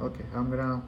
Okay, I'm gonna